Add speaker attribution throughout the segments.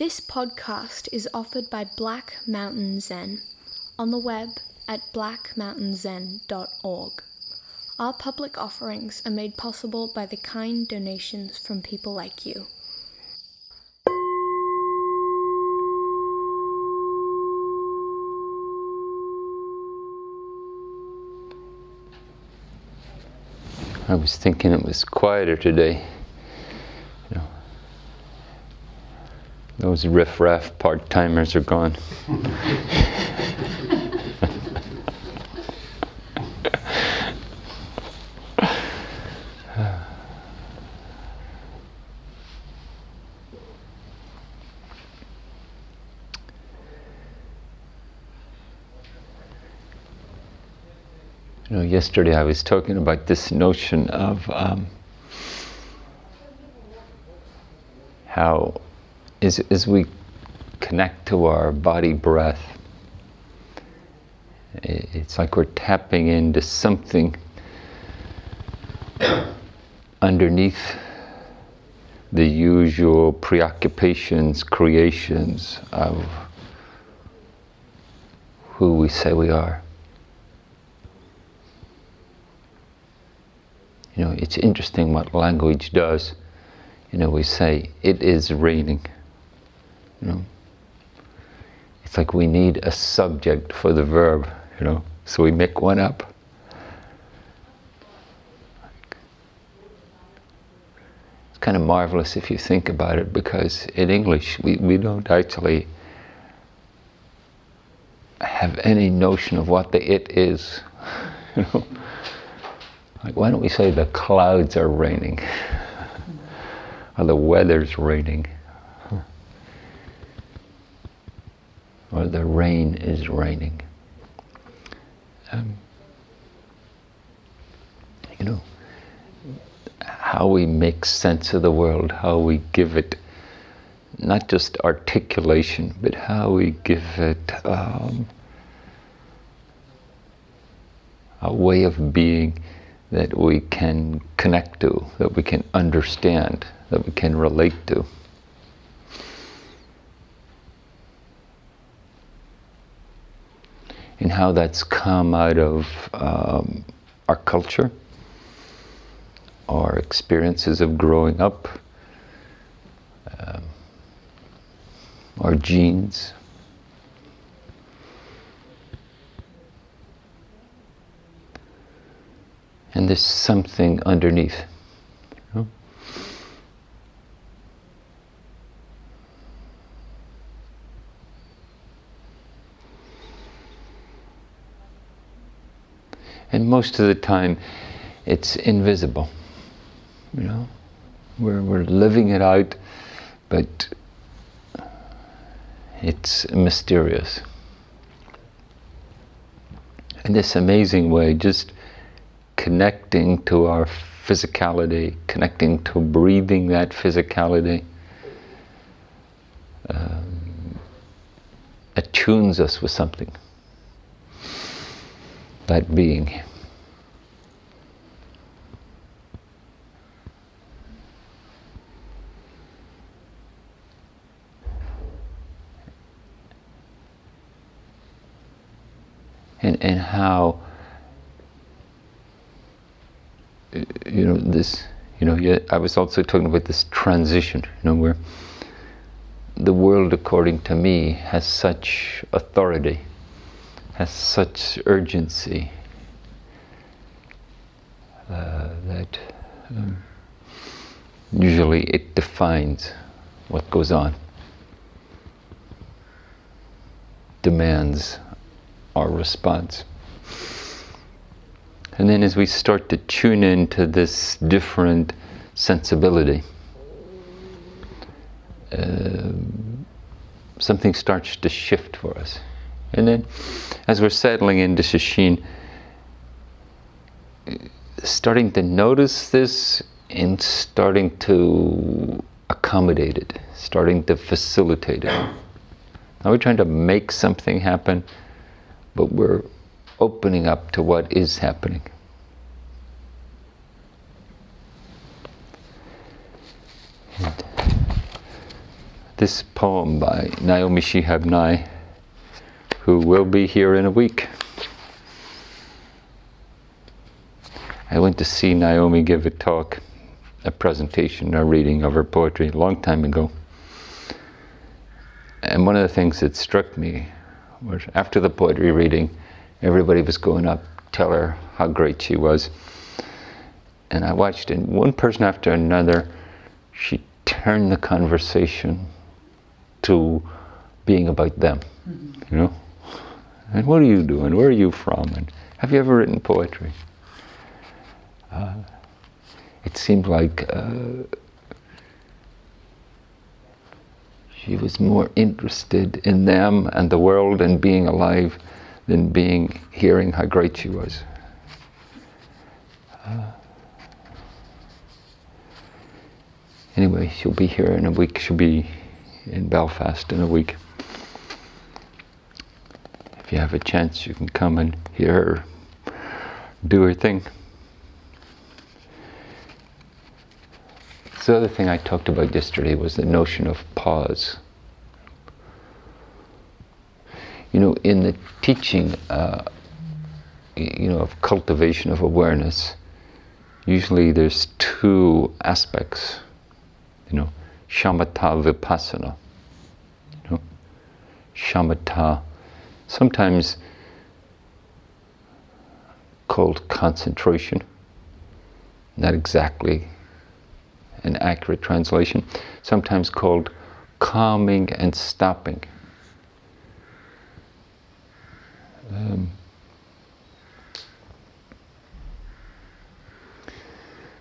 Speaker 1: This podcast is offered by Black Mountain Zen on the web at blackmountainzen.org. Our public offerings are made possible by the kind donations from people like you.
Speaker 2: I was thinking it was quieter today. You know, those riff-raff part-timers are gone. You know, yesterday I was talking about this notion of um, how, as, as we connect to our body breath, it's like we're tapping into something underneath the usual preoccupations, creations of who we say we are. You know, it's interesting what language does. You know, we say, it is raining. You know, it's like we need a subject for the verb, you know, so we make one up. It's kind of marvelous if you think about it because in English we, we don't actually have any notion of what the it is. You know? Like, why don't we say the clouds are raining? or the weather's raining? Or the rain is raining? Um, you know, how we make sense of the world, how we give it not just articulation, but how we give it um, a way of being that we can connect to, that we can understand, that we can relate to. And how that's come out of um, our culture, our experiences of growing up, um, our genes. and there's something underneath. you know? And most of the time, it's invisible. You know, we're we're living it out, but it's mysterious. In this amazing way, just connecting to our physicality, connecting to breathing that physicality, um, attunes us with something. That being. And, and how you know this you know i was also talking about this transition you know where the world according to me has such authority has such urgency uh, that um, usually it defines what goes on demands our response and then as we start to tune into this different sensibility, uh, something starts to shift for us. And then as we're settling into Sesshin, starting to notice this and starting to accommodate it, starting to facilitate it. Now we're trying to make something happen, but we're opening up to what is happening. this poem by Naomi Shihab Nye, who will be here in a week. I went to see Naomi give a talk, a presentation, a reading of her poetry a long time ago. And one of the things that struck me was after the poetry reading, everybody was going up, tell her how great she was. And I watched, and one person after another, she turned the conversation to being about them, mm-hmm. you know? And what are you doing? Where are you from? And have you ever written poetry? Uh, it seemed like uh, she was more interested in them and the world and being alive than being hearing how great she was. Uh, anyway, she'll be here in a week. She'll be in Belfast in a week. If you have a chance, you can come and hear her do her thing. So the other thing I talked about yesterday was the notion of pause. You know, in the teaching, uh, you know, of cultivation of awareness, usually there's two aspects. You know, shamatha vipassana. You know, shamatha, sometimes called concentration, not exactly an accurate translation, sometimes called calming and stopping. Um,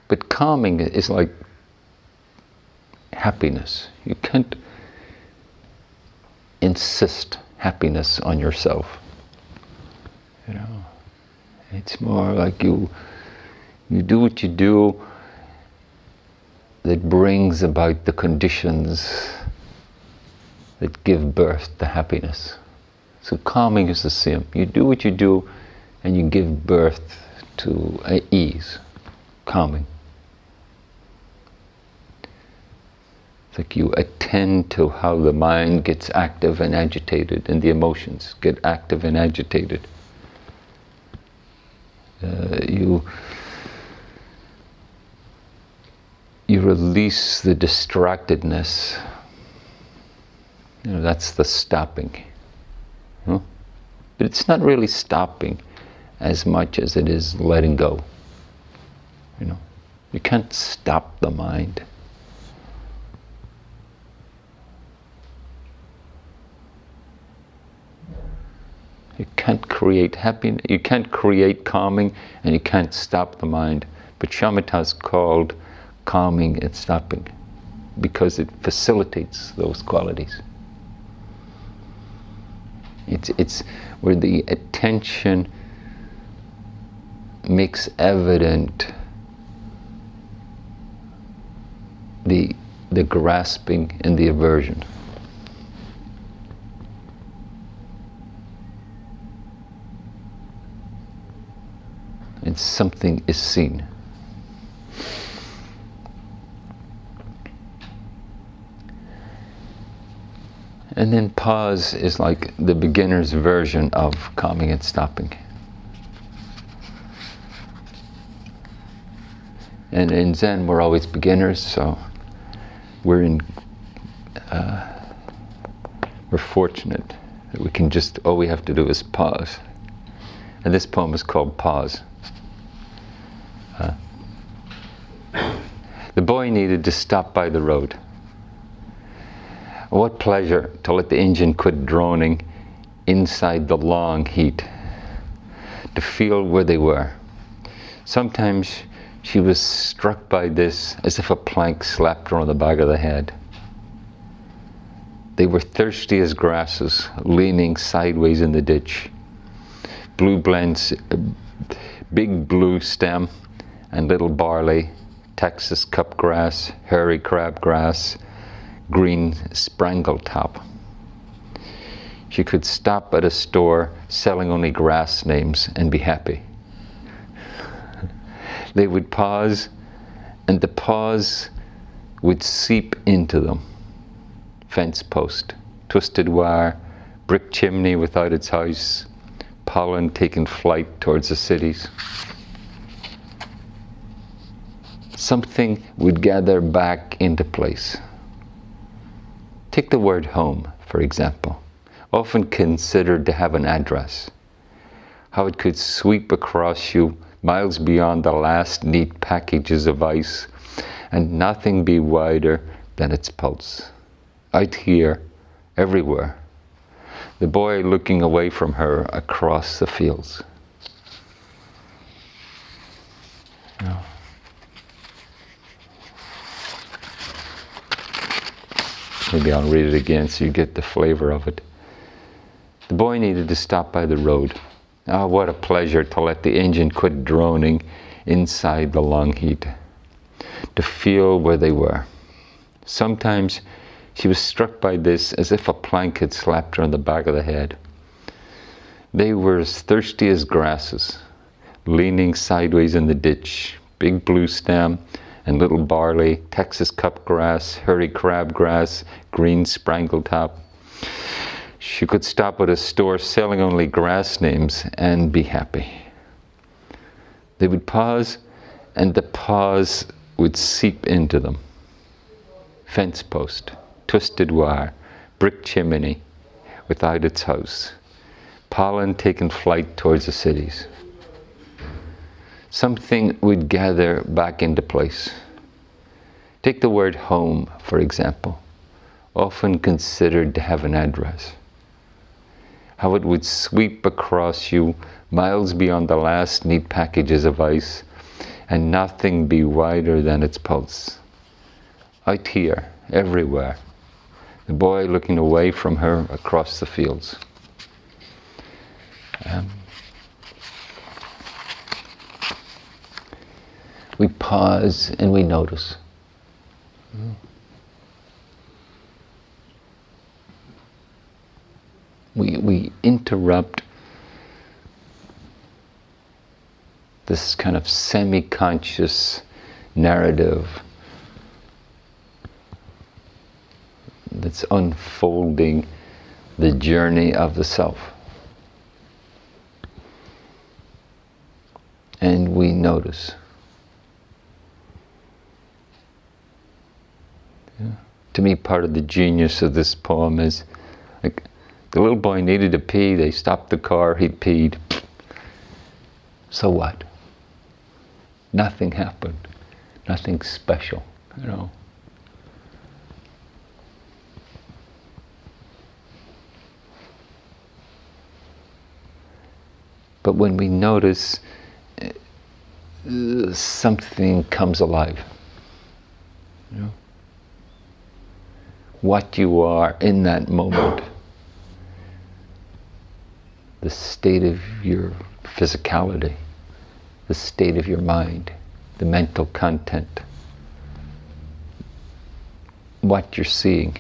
Speaker 2: but calming is like happiness. You can't insist happiness on yourself. You know, it's more like you you do what you do that brings about the conditions that give birth to happiness. So calming is the same. You do what you do, and you give birth to ease, calming. Like you attend to how the mind gets active and agitated and the emotions get active and agitated. Uh, you you release the distractedness. You know, that's the stopping. Know? But it's not really stopping as much as it is letting go. You know, you can't stop the mind. You can't create happiness, you can't create calming, and you can't stop the mind. But shamatha is called calming and stopping because it facilitates those qualities. It's, it's where the attention makes evident the, the grasping and the aversion. Something is seen. And then pause is like the beginner's version of calming and stopping. And in Zen, we're always beginners, so we're in. Uh, we're fortunate that we can just all we have to do is pause. And this poem is called Pause. The boy needed to stop by the road. What pleasure to let the engine quit droning inside the long heat, to feel where they were. Sometimes she was struck by this as if a plank slapped her on the back of the head. They were thirsty as grasses, leaning sideways in the ditch. Blue blends, uh, big blue stem, and little barley, Texas cupgrass, hairy crabgrass, green sprangletop. She could stop at a store selling only grass names and be happy. they would pause, and the pause would seep into them. fence post, twisted wire, brick chimney without its house, pollen taking flight towards the cities. Something would gather back into place. Take the word home, for example, often considered to have an address. How it could sweep across you miles beyond the last neat packages of ice, and nothing be wider than its pulse. Out here, everywhere, the boy looking away from her across the fields. Oh. Maybe I'll read it again so you get the flavor of it. The boy needed to stop by the road. Ah, oh, what a pleasure to let the engine quit droning inside the long heat, to feel where they were. Sometimes she was struck by this as if a plank had slapped her on the back of the head. They were as thirsty as grasses, leaning sideways in the ditch, big blue stem and little barley, Texas cup grass, hairy crabgrass, green sprangletop. She could stop at a store selling only grass names and be happy. They would pause, and the pause would seep into them. Fence post twisted wire, brick chimney without its house, pollen taking flight towards the cities. Something would gather back into place. Take the word home, for example, often considered to have an address. How it would sweep across you miles beyond the last neat packages of ice, and nothing be wider than its pulse. Out here, everywhere, the boy looking away from her across the fields. Um, we pause and we notice. We, we interrupt this kind of semi conscious narrative that's unfolding the journey of the self. And we notice. To me, part of the genius of this poem is like the little boy needed to pee, they stopped the car, he peed. So what? Nothing happened. Nothing special, you know. But when we notice, uh, something comes alive. You know? What you are in that moment, the state of your physicality, the state of your mind, the mental content, what you're seeing.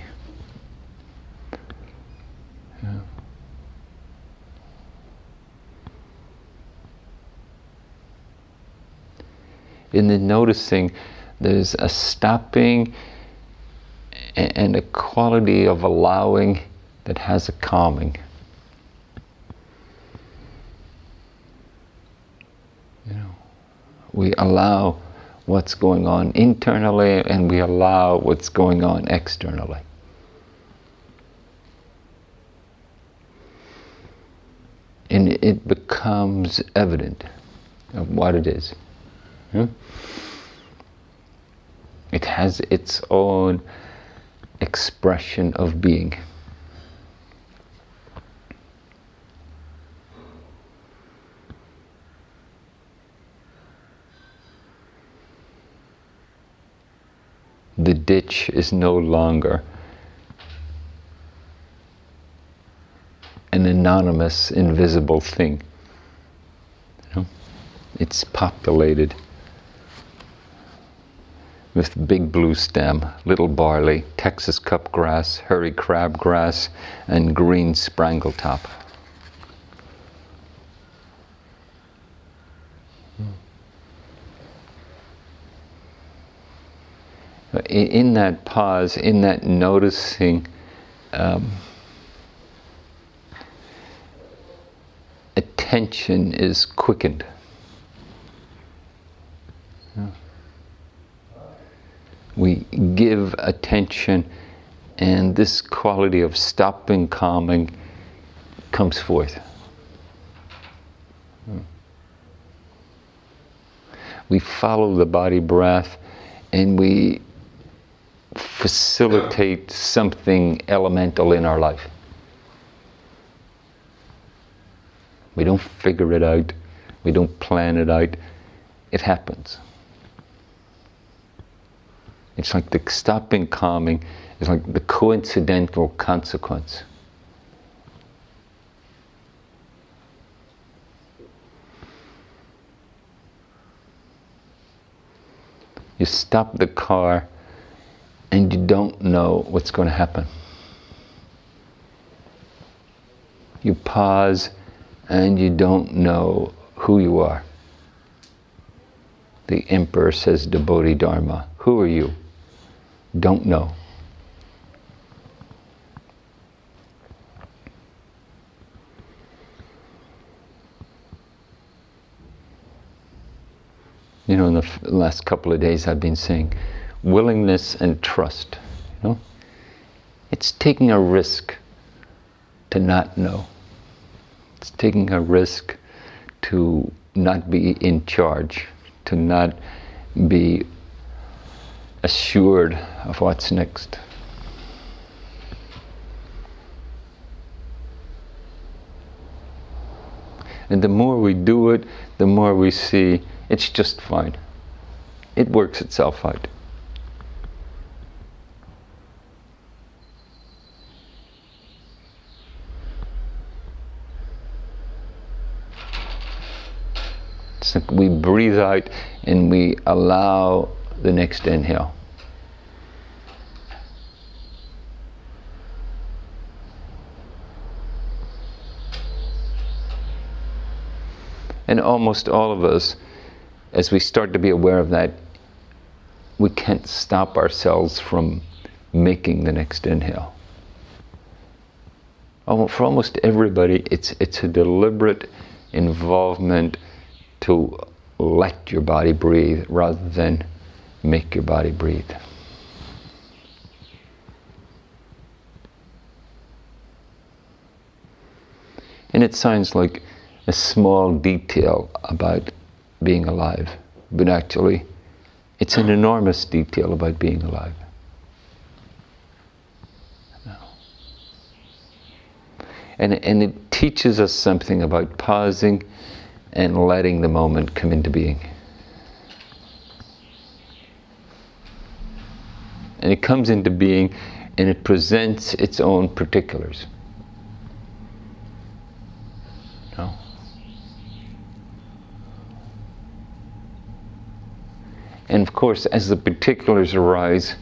Speaker 2: in the noticing, there's a stopping and a quality of allowing that has a calming. You know, we allow what's going on internally and we allow what's going on externally. And it becomes evident of what it is. Hmm? It has its own expression of being. The ditch is no longer an anonymous, invisible thing. You know? It's populated with big blue stem, little barley, Texas cup grass, hairy crabgrass, and green sprangletop. In that pause, in that noticing, um, attention is quickened. We give attention, and this quality of stopping, calming comes forth. Hmm. We follow the body breath and we facilitate something elemental in our life. We don't figure it out, we don't plan it out, it happens. It's like the stopping calming is like the coincidental consequence. You stop the car and you don't know what's going to happen. You pause and you don't know who you are. The emperor says to Bodhidharma, Who are you? Don't know. You know, in the last couple of days, I've been saying willingness and trust. You know, it's taking a risk to not know. It's taking a risk to not be in charge, to not be assured of what's next. And the more we do it, the more we see it's just fine. It works itself out. It's like we breathe out and we allow the next inhale. And almost all of us, as we start to be aware of that, we can't stop ourselves from making the next inhale. For almost everybody, it's, it's a deliberate involvement to let your body breathe rather than make your body breathe. And it sounds like a small detail about being alive, but actually, it's an enormous detail about being alive. And, and it teaches us something about pausing and letting the moment come into being. And it comes into being and it presents its own particulars. No? And of course, as the particulars arise,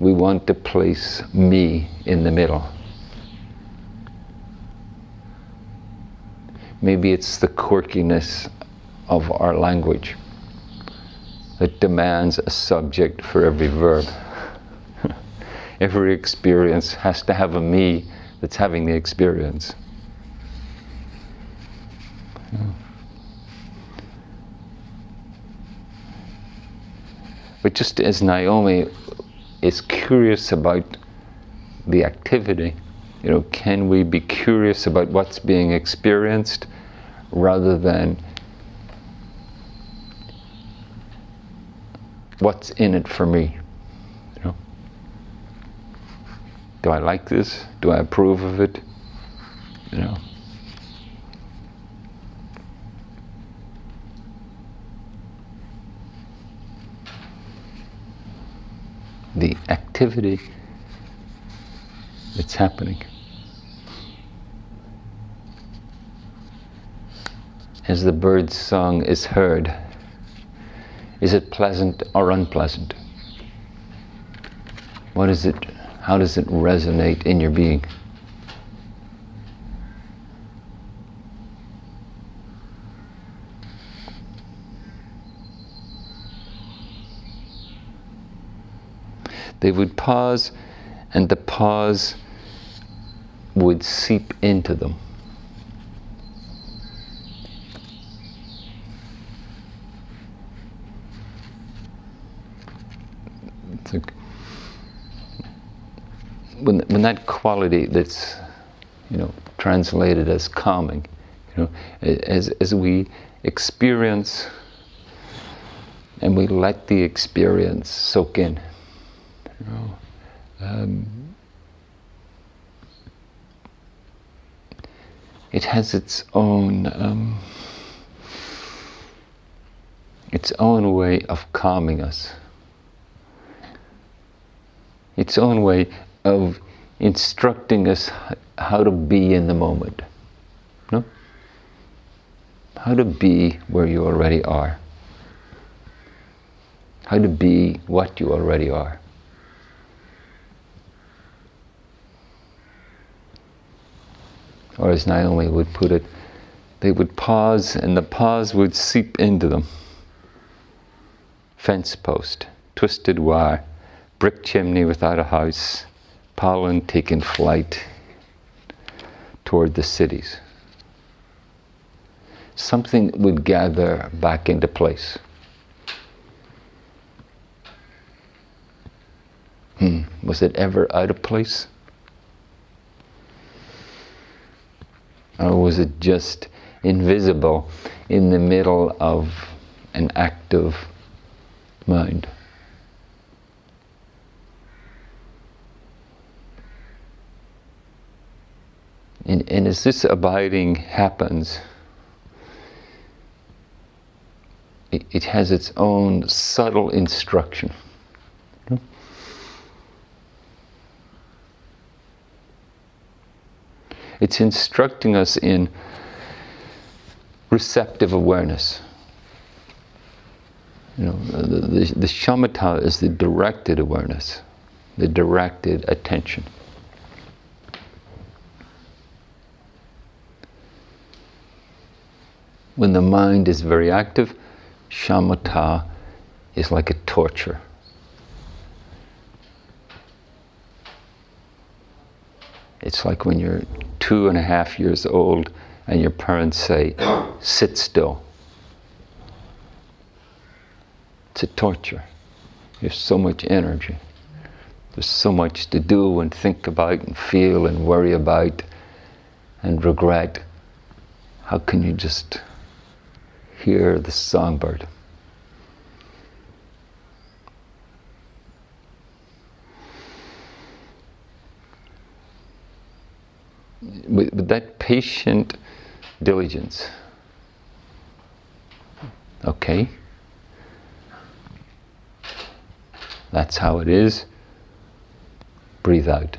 Speaker 2: we want to place me in the middle. Maybe it's the quirkiness of our language that demands a subject for every verb. every experience has to have a me that's having the experience. But just as Naomi is curious about the activity, you know, can we be curious about what's being experienced rather than what's in it for me? You know? Do I like this? Do I approve of it? You know? The activity that's happening. as the bird's song is heard? Is it pleasant or unpleasant? What is it? How does it resonate in your being? They would pause, and the pause would seep into them. when, when that quality that's you know translated as calming you know as, as we experience and we let the experience soak in um, it has its own um, its own way of calming us its own way of instructing us how to be in the moment. No? How to be where you already are. How to be what you already are. Or as Naomi would put it, they would pause and the pause would seep into them. Fence post, twisted wire, brick chimney without a house, pollen taking flight toward the cities. Something would gather back into place. Hmm, was it ever out of place? Or was it just invisible in the middle of an active mind? And, and as this abiding happens, it, it has its own subtle instruction. It's instructing us in receptive awareness. You know, the, the, the shamatha is the directed awareness, the directed attention. When the mind is very active, shamatha is like a torture. It's like when you're two and a half years old and your parents say, sit still. It's a torture. There's so much energy. There's so much to do and think about and feel and worry about and regret. How can you just hear the songbird. With, with that patient diligence, okay, that's how it is. Breathe out.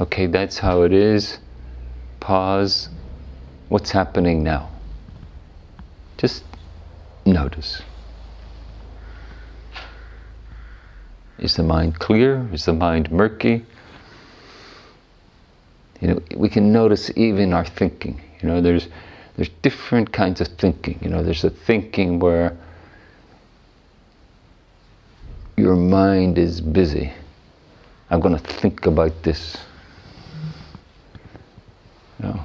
Speaker 2: Okay, that's how it is pause, what's happening now? Just notice. Is the mind clear? Is the mind murky? You know, we can notice even our thinking. You know, there's there's different kinds of thinking. You know, there's a thinking where your mind is busy. I'm going to think about this. No.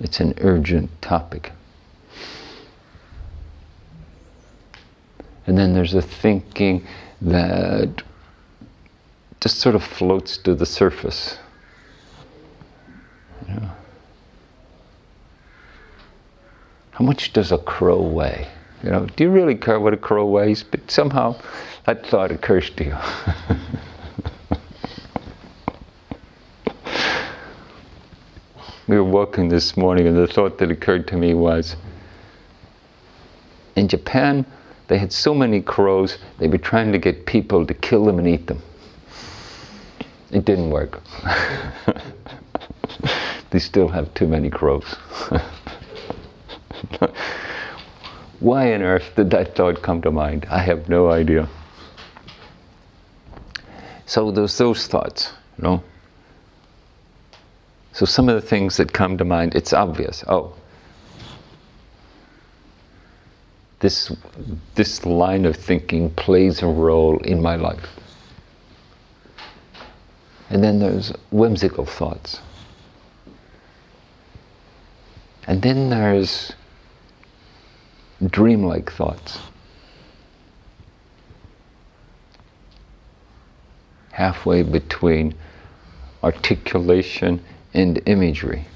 Speaker 2: It's an urgent topic. And then there's a thinking that just sort of floats to the surface. How much does a crow weigh? You know, do you really care what a crow weighs? But somehow that thought occurs to you. we were walking this morning, and the thought that occurred to me was in Japan, they had so many crows, they were trying to get people to kill them and eat them. It didn't work. they still have too many crows. Why on earth did that thought come to mind? I have no idea. So there's those thoughts, you know. So some of the things that come to mind, it's obvious. Oh, this, this line of thinking plays a role in my life. And then there's whimsical thoughts. And then there's dreamlike thoughts. Halfway between articulation and imagery.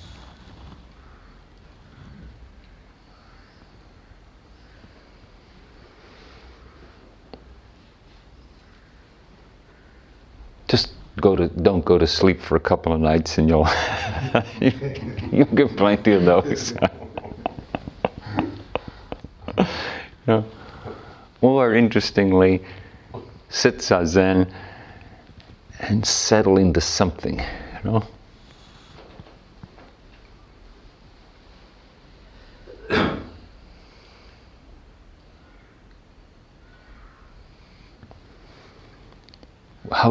Speaker 2: Just go to don't go to sleep for a couple of nights and you'll you'll get plenty of those. yeah. Or interestingly, sit zazen and settle into something, you know.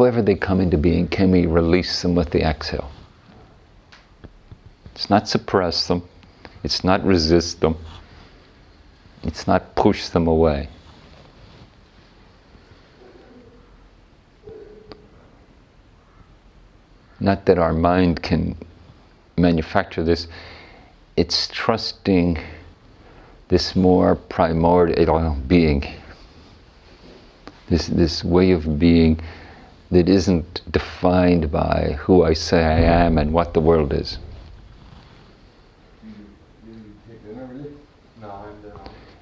Speaker 2: However they come into being, can we release them with the exhale? It's not suppress them, it's not resist them, it's not push them away. Not that our mind can manufacture this, it's trusting this more primordial being, this, this way of being that isn't defined by who I say I mm-hmm. am and what the world is.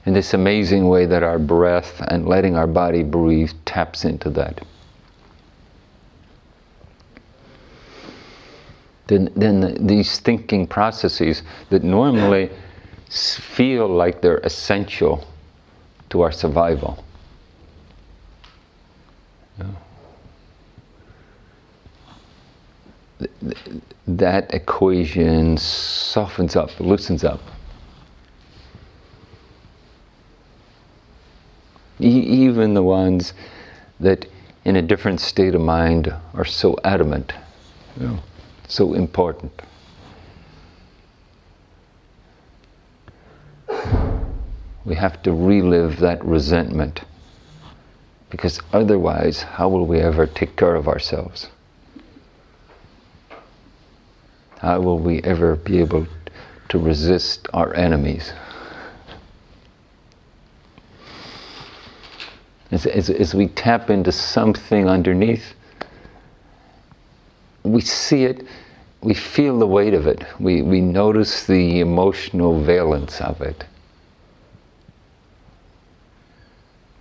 Speaker 2: In this amazing way that our breath and letting our body breathe taps into that. Then, then these thinking processes that normally feel like they're essential to our survival. That equation softens up, loosens up. E- even the ones that in a different state of mind are so adamant, you know, so important. We have to relive that resentment because otherwise, how will we ever take care of ourselves? How will we ever be able to resist our enemies? As, as, as, we tap into something underneath, we see it, we feel the weight of it, we, we notice the emotional valence of it.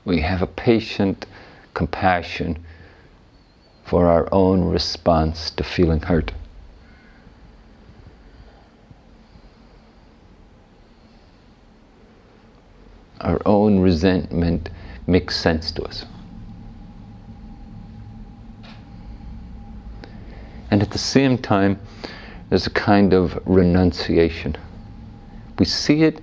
Speaker 2: We have a patient compassion for our own response to feeling hurt. Our own resentment makes sense to us. And at the same time, there's a kind of renunciation. We see it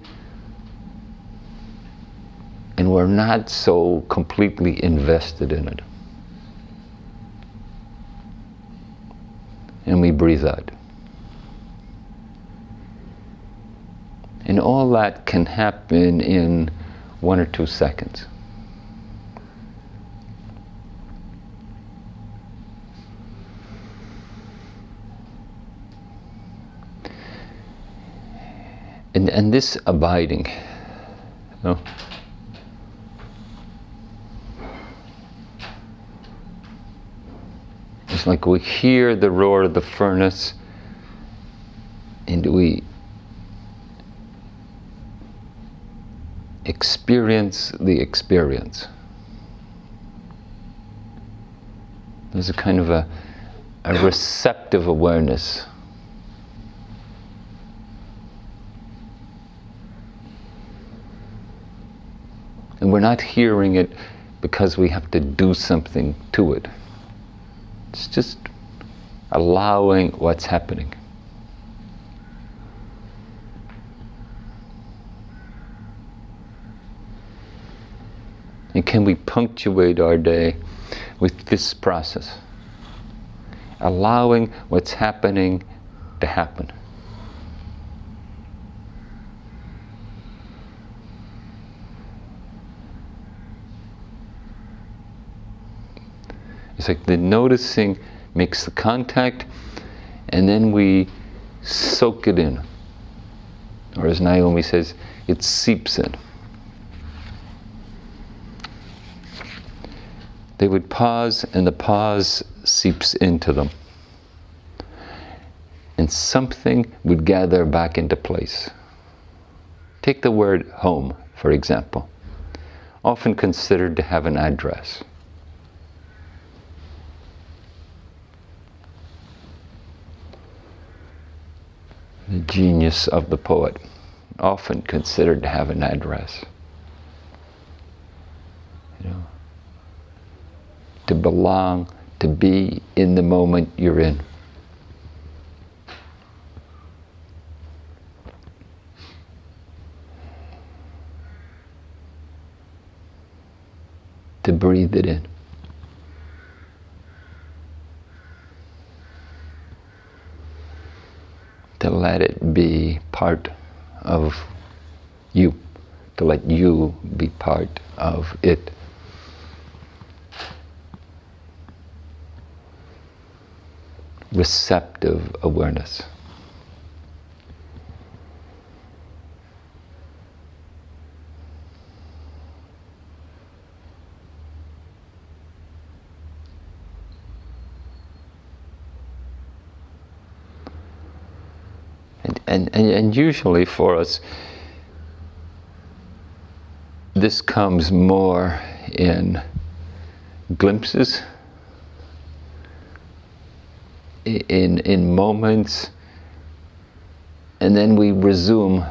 Speaker 2: and we're not so completely invested in it. And we breathe out. And all that can happen in one or two seconds. And, and this abiding, you know, it's like we hear the roar of the furnace and we experience the experience. There's a kind of a, a receptive awareness. And we're not hearing it because we have to do something to it. It's just allowing what's happening. And can we punctuate our day with this process? Allowing what's happening to happen. It's like the noticing makes the contact, and then we soak it in. Or as Naomi says, it seeps in. They would pause, and the pause seeps into them. And something would gather back into place. Take the word home, for example, often considered to have an address. The genius of the poet, often considered to have an address. You know, to belong, to be in the moment you're in. To breathe it in. To let it be part of you, to let you be part of it. Receptive awareness. And, and, and, usually for us, this comes more in glimpses in, in moments, and then we resume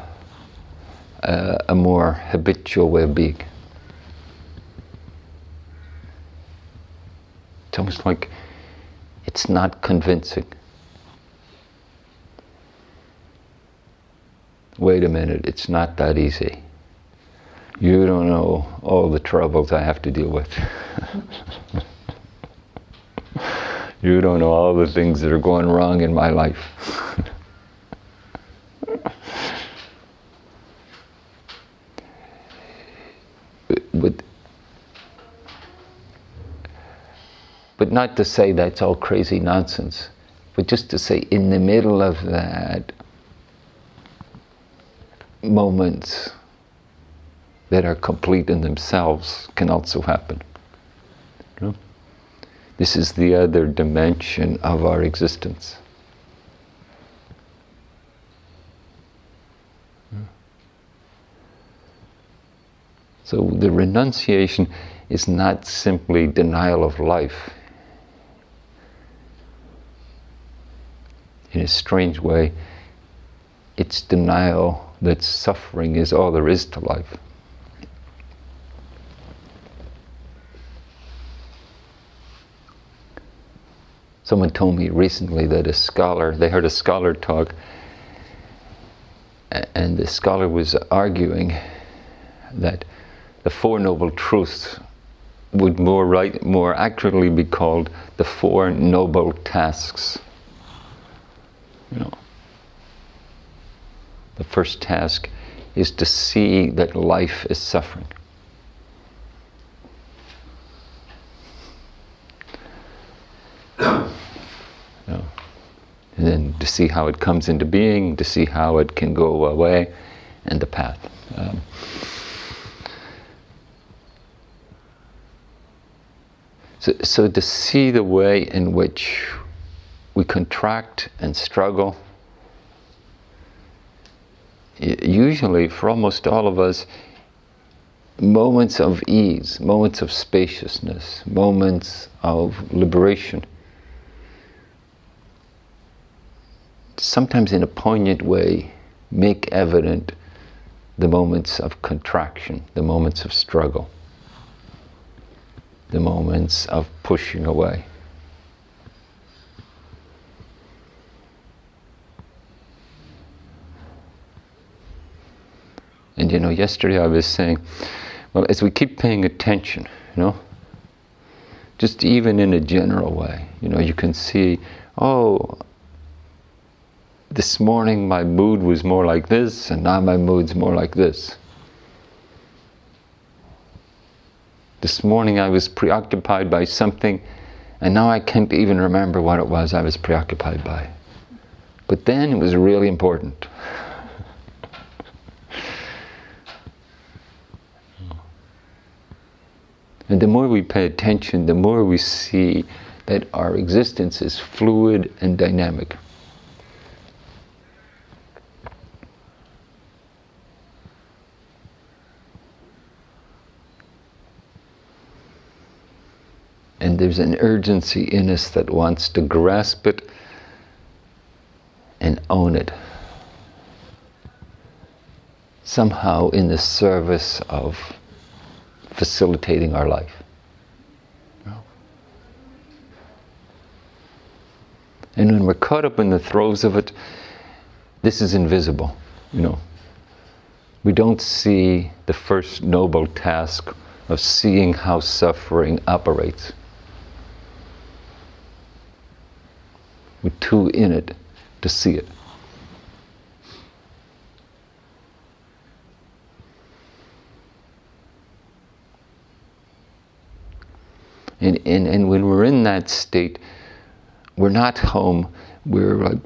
Speaker 2: uh, a more habitual way of being. It's almost like it's not convincing. Wait a minute, it's not that easy. You don't know all the troubles I have to deal with. You don't know all the things that are going wrong in my life. but, but not to say that's all crazy nonsense, but just to say in the middle of that, moments that are complete in themselves can also happen. This is the other dimension of our existence. So the renunciation is not simply denial of life. In a strange way, it's denial that suffering is all there is to life. Someone told me recently that a scholar, they heard a scholar talk, and the scholar was arguing that the Four Noble Truths would more right, more accurately be called the Four Noble Tasks. You know, the first task is to see that life is suffering. and then to see how it comes into being, to see how it can go away, and the path. Um, so, so to see the way in which we contract and struggle, usually for almost all of us, moments of ease, moments of spaciousness, moments of liberation sometimes in a poignant way, make evident the moments of contraction, the moments of struggle, the moments of pushing away. And you know, yesterday I was saying, well, as we keep paying attention, you know, just even in a general way, you know, you can see, oh, this morning my mood was more like this, and now my mood's more like this. This morning I was preoccupied by something, And now I can't even remember what it was I was preoccupied by. But then it was really important. And the more we pay attention, the more we see that our existence is fluid and dynamic. And there's an urgency in us that wants to grasp it and own it. Somehow in the service of facilitating our life. And when we're caught up in the throes of it, this is invisible, you know. We don't see the first noble task of seeing how suffering operates. Too in it to see it. And, and, and when we're in that state, we're not home, we're like,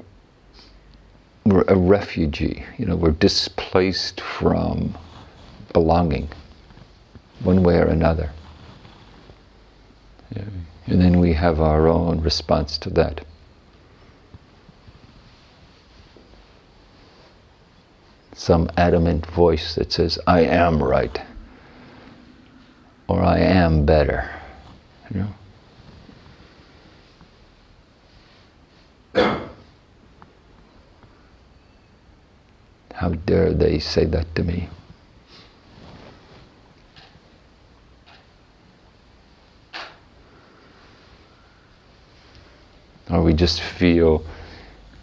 Speaker 2: we're a refugee, you know, we're displaced from belonging one way or another. Yeah. And then we have our own response to that. Some adamant voice that says, I am right, or I am better. You know? How dare they say that to me? Or we just feel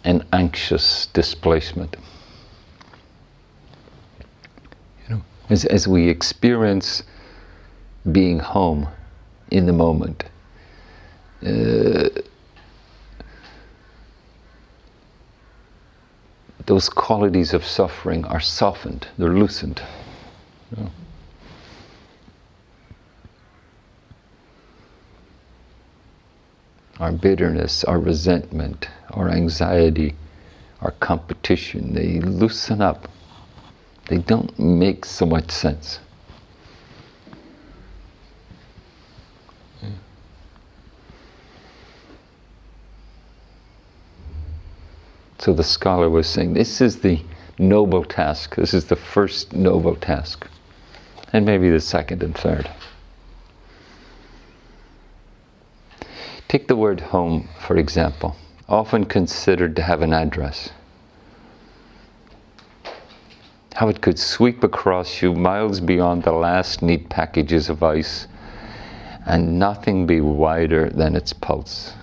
Speaker 2: an anxious displacement. You know, as, as we experience being home, in the moment. Uh, those qualities of suffering are softened, they're loosened. Our bitterness, our resentment, our anxiety, our competition, they loosen up. They don't make so much sense. So the scholar was saying, this is the noble task. This is the first noble task. And maybe the second and third. Take the word home, for example, often considered to have an address. How it could sweep across you miles beyond the last neat packages of ice, and nothing be wider than its pulse.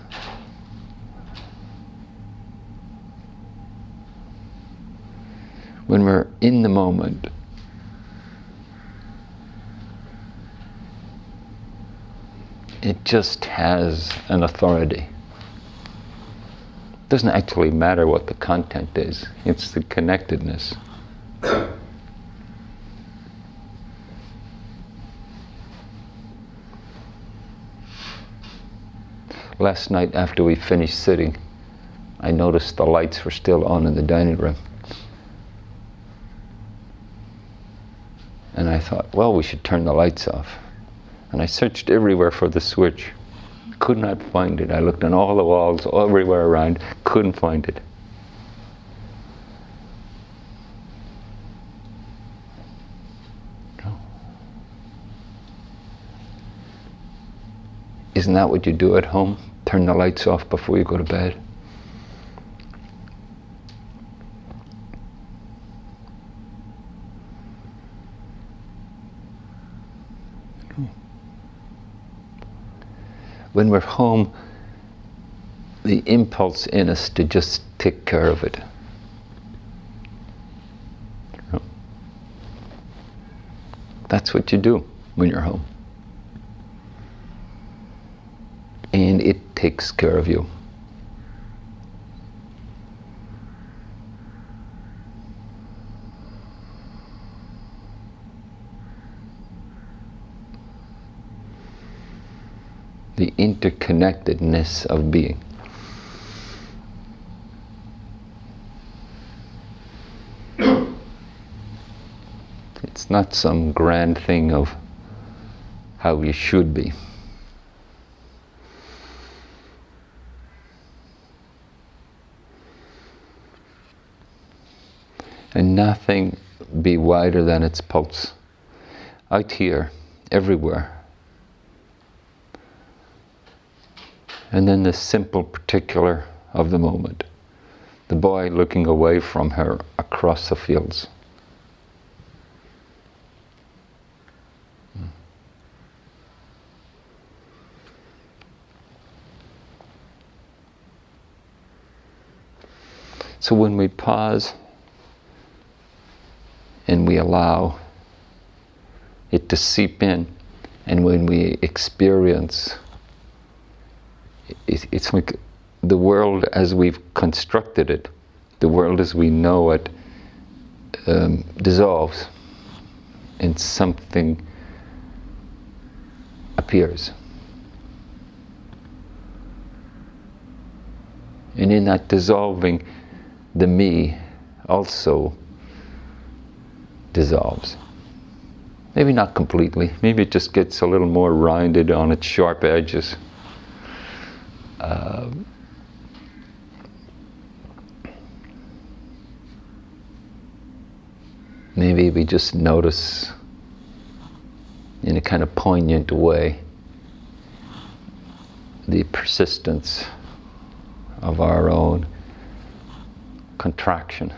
Speaker 2: when we're in the moment. It just has an authority. It doesn't actually matter what the content is, it's the connectedness. Last night, after we finished sitting, I noticed the lights were still on in the dining room. And I thought, well, we should turn the lights off. And I searched everywhere for the switch. Could not find it. I looked on all the walls, everywhere around, couldn't find it. Isn't that what you do at home? Turn the lights off before you go to bed? when we're home, the impulse in us to just take care of it. That's what you do when you're home. And it takes care of you. the interconnectedness of being. It's not some grand thing of how we should be. And nothing be wider than its pulse. Out here, everywhere. And then the simple particular of the moment. The boy looking away from her across the fields. So when we pause and we allow it to seep in, and when we experience, it, it's like the world as we've constructed it, the world as we know it, um, dissolves and something appears. And in that dissolving, the me also dissolves. Maybe not completely, maybe it just gets a little more rounded on its sharp edges. Uh, maybe we just notice in a kind of poignant way the persistence of our own contraction.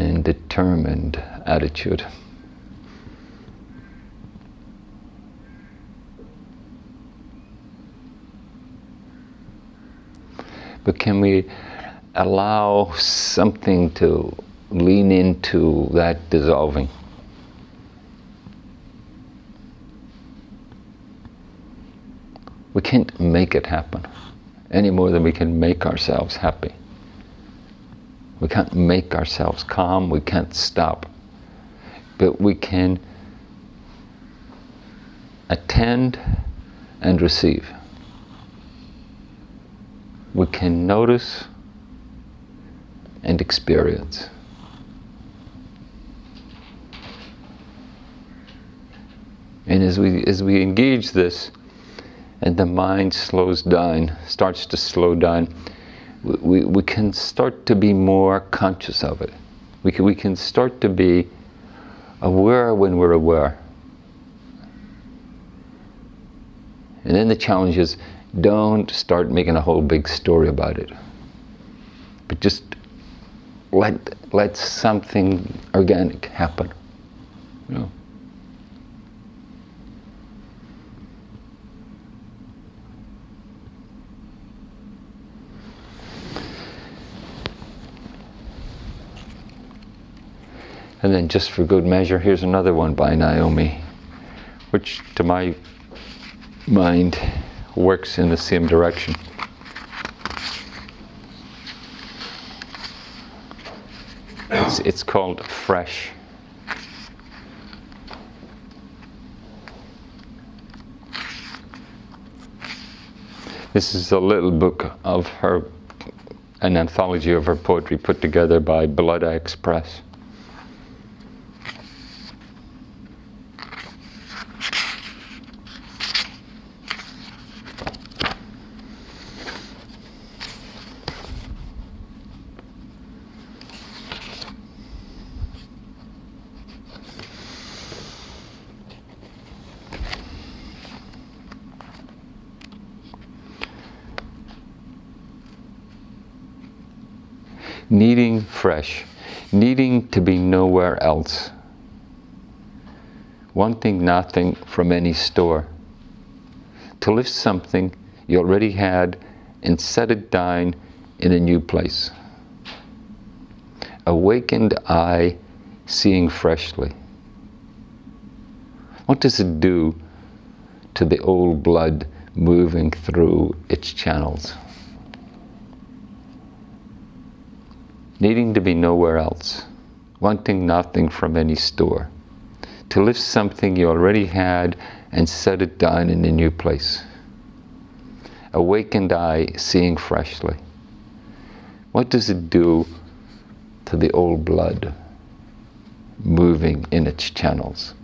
Speaker 2: And determined attitude. But can we allow something to lean into that dissolving? We can't make it happen any more than we can make ourselves happy. We can't make ourselves calm, we can't stop. But we can attend and receive. We can notice and experience. And as we, as we engage this, and the mind slows down, starts to slow down, we, we can start to be more conscious of it. We can, we can start to be aware when we're aware. And then the challenge is don't start making a whole big story about it. But just let, let something organic happen. And then, just for good measure, here's another one by Naomi, which to my mind works in the same direction. It's, it's called Fresh. This is a little book of her, an anthology of her poetry put together by Bloodaxe Press. needing fresh, needing to be nowhere else, wanting nothing from any store, to lift something you already had and set it down in a new place. Awakened eye seeing freshly. What does it do to the old blood moving through its channels? needing to be nowhere else, wanting nothing from any store, to lift something you already had and set it down in a new place. Awakened eye seeing freshly. What does it do to the old blood moving in its channels?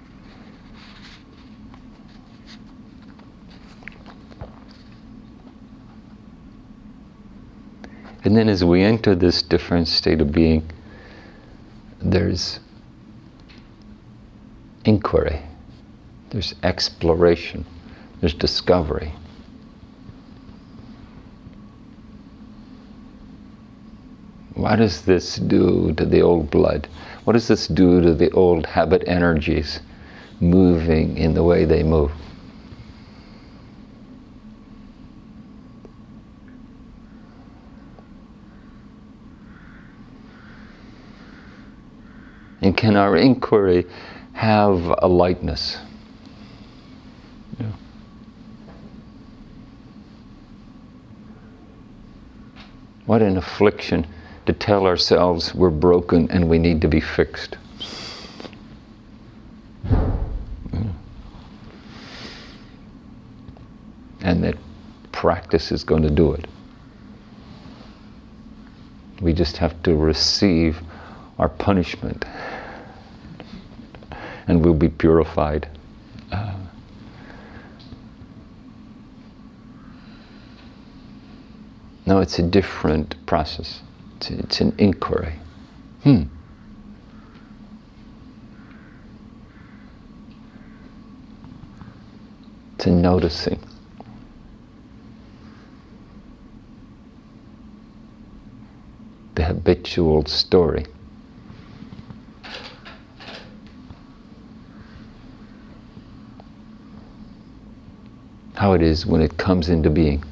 Speaker 2: And then as we enter this different state of being, there's inquiry, there's exploration, there's discovery. What does this do to the old blood? What does this do to the old habit energies moving in the way they move? And can our inquiry have a lightness? Yeah. What an affliction to tell ourselves we're broken and we need to be fixed. And that practice is going to do it. We just have to receive our punishment and we'll be purified. Uh, no, it's a different process. It's, it's an inquiry. Hmm. A noticing. The habitual story. How it is when it comes into being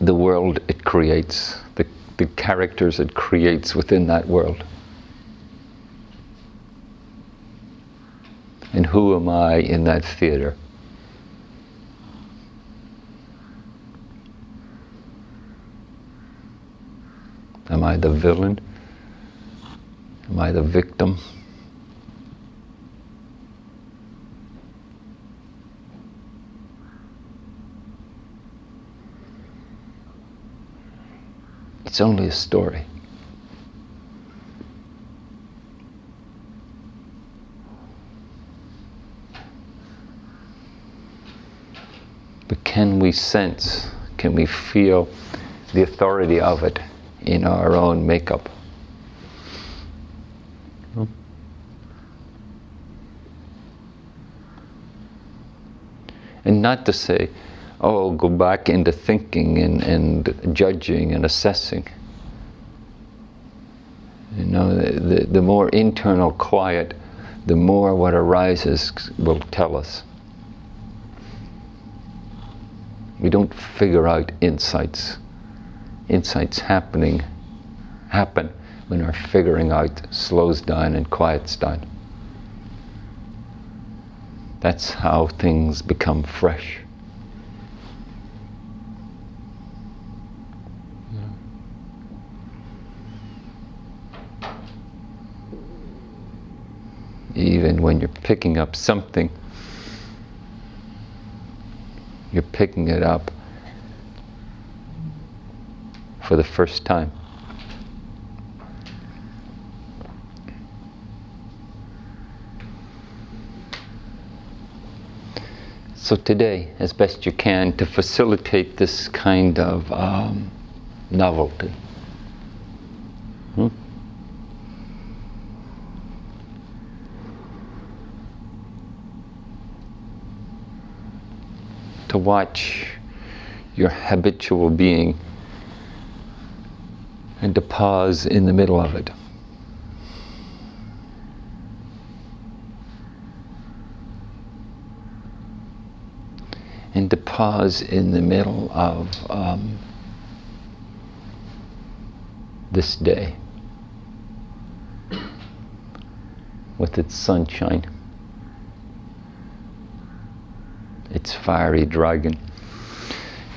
Speaker 2: the world it creates, the, the characters it creates within that world. And who am I in that theater? Am I the villain? Am I the victim? It's only a story. But can we sense, can we feel the authority of it in our own makeup? And not to say, oh, go back into thinking and, and judging and assessing. You know, the, the more internal quiet, the more what arises will tell us. We don't figure out insights. Insights happening happen when our figuring out slows down and quiets down. That's how things become fresh. Even when you're picking up something, you're picking it up for the first time. So, today, as best you can, to facilitate this kind of um, novelty. Hmm? To watch your habitual being and to pause in the middle of it. And to pause in the middle of um, this day with its sunshine. its fiery dragon,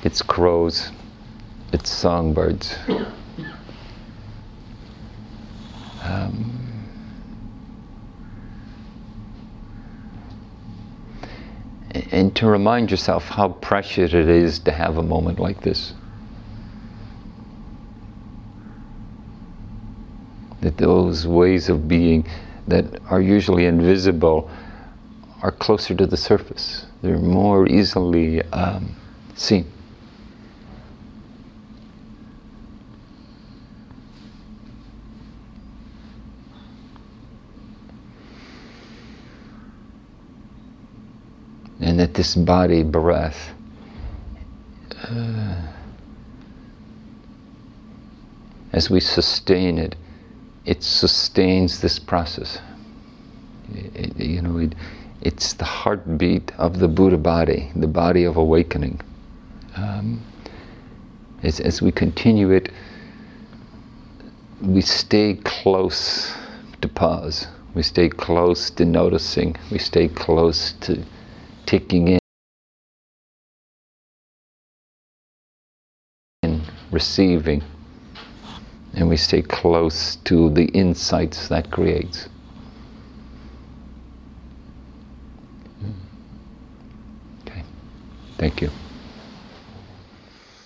Speaker 2: its crows, its songbirds. Um, and to remind yourself how precious it is to have a moment like this. That those ways of being that are usually invisible are closer to the surface. They're more easily um, seen. and that this body breath uh, as we sustain it it sustains this process it, you know it, it's the heartbeat of the buddha body the body of awakening. Um, as, as we continue it we stay close to pause. We stay close to noticing. We stay close to taking in, and receiving, and we stay close to the insights that creates. Okay, thank you.